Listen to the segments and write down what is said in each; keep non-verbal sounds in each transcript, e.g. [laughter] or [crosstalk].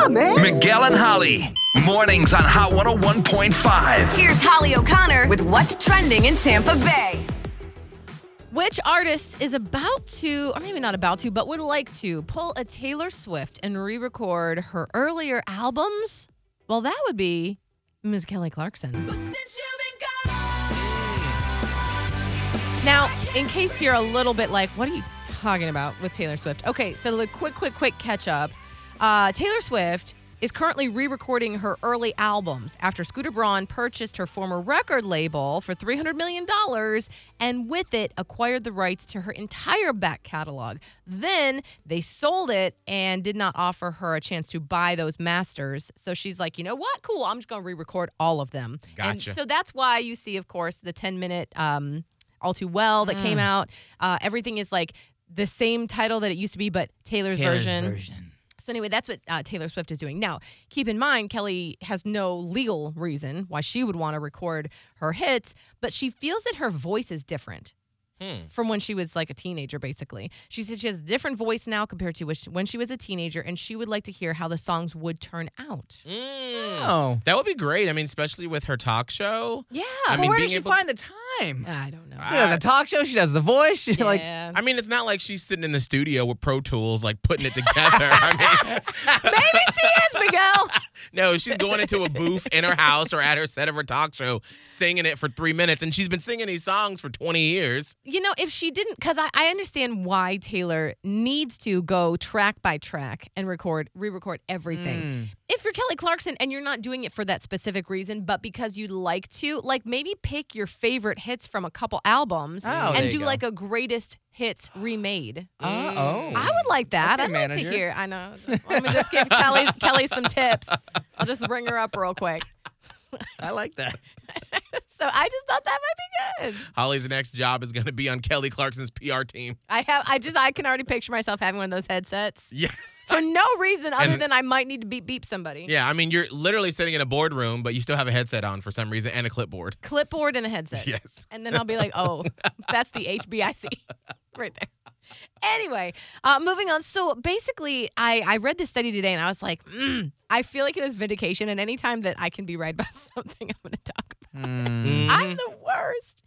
on, man. Miguel and Holly. Mornings on Hot 101.5. Here's Holly O'Connor with what's trending in Tampa Bay. Which artist is about to, or maybe not about to, but would like to pull a Taylor Swift and re record her earlier albums? Well, that would be Ms. Kelly Clarkson. Now, in case you're a little bit like, what are you talking about with Taylor Swift? Okay, so the quick, quick, quick catch up. Uh, Taylor Swift is currently re recording her early albums after Scooter Braun purchased her former record label for $300 million and with it acquired the rights to her entire back catalog. Then they sold it and did not offer her a chance to buy those masters. So she's like, you know what? Cool. I'm just going to re record all of them. And Gotcha. so that's why you see, of course, the 10 minute um, All Too Well that came out. Uh, everything is like the same title that it used to be, but Taylor's, Taylor's version. version. So anyway, that's what uh, Taylor Swift is doing. Now, keep in mind, Kelly has no legal reason why she would want to record her hits, but she feels that her voice is different Hmm. from when she was like a teenager, basically. She said she has a different voice now compared to when she was a teenager, and she would like to hear how the songs would turn out. Mm. Oh. That would be great. I mean, especially with her talk show. Yeah. I But mean, where being does she able- find the time? I don't know. She does a talk show. She does the voice. She like. I mean, it's not like she's sitting in the studio with Pro Tools, like putting it together. [laughs] I mean, Maybe she is, Miguel. [laughs] no, she's going into a booth in her house or at her set of her talk show, singing it for three minutes, and she's been singing these songs for 20 years. You know, if she didn't, because I, I understand why Taylor needs to go track by track and record, re record everything. Mm. If you're Kelly Clarkson and you're not doing it for that specific reason, but because you'd like to, like maybe pick your favorite hits from a couple albums Oh, and do go. like a greatest hits remade. Uh, oh. I would like that. Okay, I'd like to hear. I know. Let me just give Kelly Kelly some tips. I'll just bring her up real quick. I like that. [laughs] So I just thought that might be good. Holly's next job is going to be on Kelly Clarkson's PR team. I have. I just. I can already picture myself having one of those headsets. Yeah. for no reason other And- than I might need to beep beep somebody. Yeah, I mean, you're literally sitting in a boardroom, but you still have a headset on for some reason and a clipboard. Clipboard and a headset. Yes. And then I'll be like, oh, [laughs] that's the HBIC [laughs] right there. Anyway, uh, moving on. So basically, I, I read this study today and I was like, mm, I feel like it was vindication. And anytime that I can be right [laughs] about something, I'm going to talk about Mm. I'm the worst.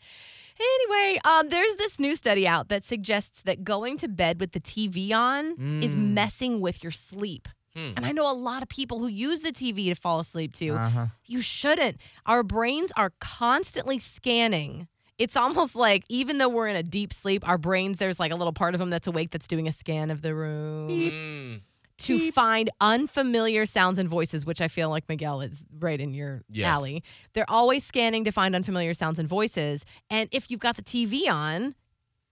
Anyway, um, there's this new study out that suggests that going to bed with the TV on is Mm. messing with your sleep. Hmm. And I know a lot of people who use the TV to fall asleep too. Uh-huh. You shouldn't. Our brains are constantly scanning. It's almost like even though we're in a deep sleep, our brains, there's like a little part of them that's awake that's doing a scan of the room Mm, to find unfamiliar sounds and voices, which I feel like Miguel is right in your Yes. alley. They're always scanning to find unfamiliar sounds and voices. And if you've got the TV on,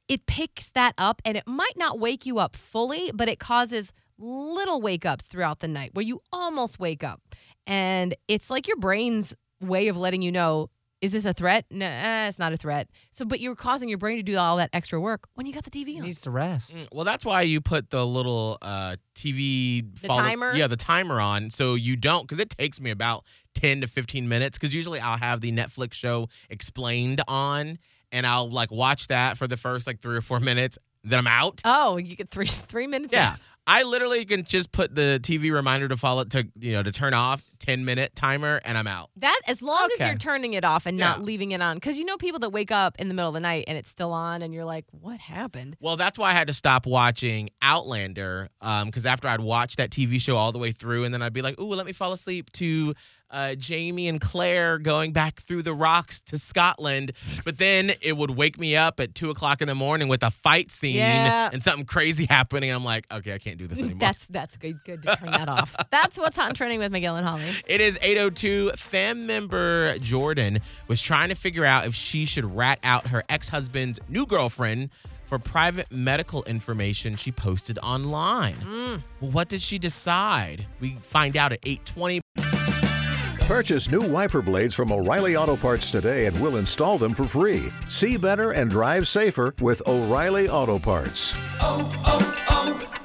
it picks that up and it might not wake you up fully, but it causes little wake ups throughout the night where you almost wake up. And it's like your brain's way of letting you know is this a threat? No, eh, it's not a threat. So, but you're causing your brain to do all that extra work when you got the TV He on. needs to rest. mm. Well, that's why you put the little uh, TV The timer? Yeah, the timer on, so you don't, because it takes me about ten to fifteen minutes. Because usually I'll have the Netflix show explained on, and I'll like watch that for the first like three or four minutes. Then I'm out. Oh, you get three three minutes. Yeah. I literally can just put the TV reminder to follow to you know to turn off 10 minute timer and I'm out. That as long as you're turning it off and not leaving it on, because you know people that wake up in the middle of the night and it's still on, and you're like, "What happened?" Well, that's why I had to stop watching Outlander because after I'd watch that TV show all the way through and then I'd be like, ooh, let me fall asleep to uh, Jamie and Claire going back through the rocks to Scotland. [laughs] But then it would wake me up at two o'clock in the morning with a fight scene Yeah. and something crazy [laughs] happening. I'm like, okay, I can't do this [laughs] anymore. That's that's good. Good to turn that off. [laughs] That's what's hot and trending with Miguel and Holly. It is 802. Fam member Jordan was trying to figure out if she should rat out her ex husband's new girlfriend for private medical information she posted online. Mm. Well, what did she decide? We find out at 820. Purchase new wiper blades from O'Reilly Auto Parts today and we'll install them for free. See better and drive safer with O'Reilly Auto Parts. oh, oh, oh.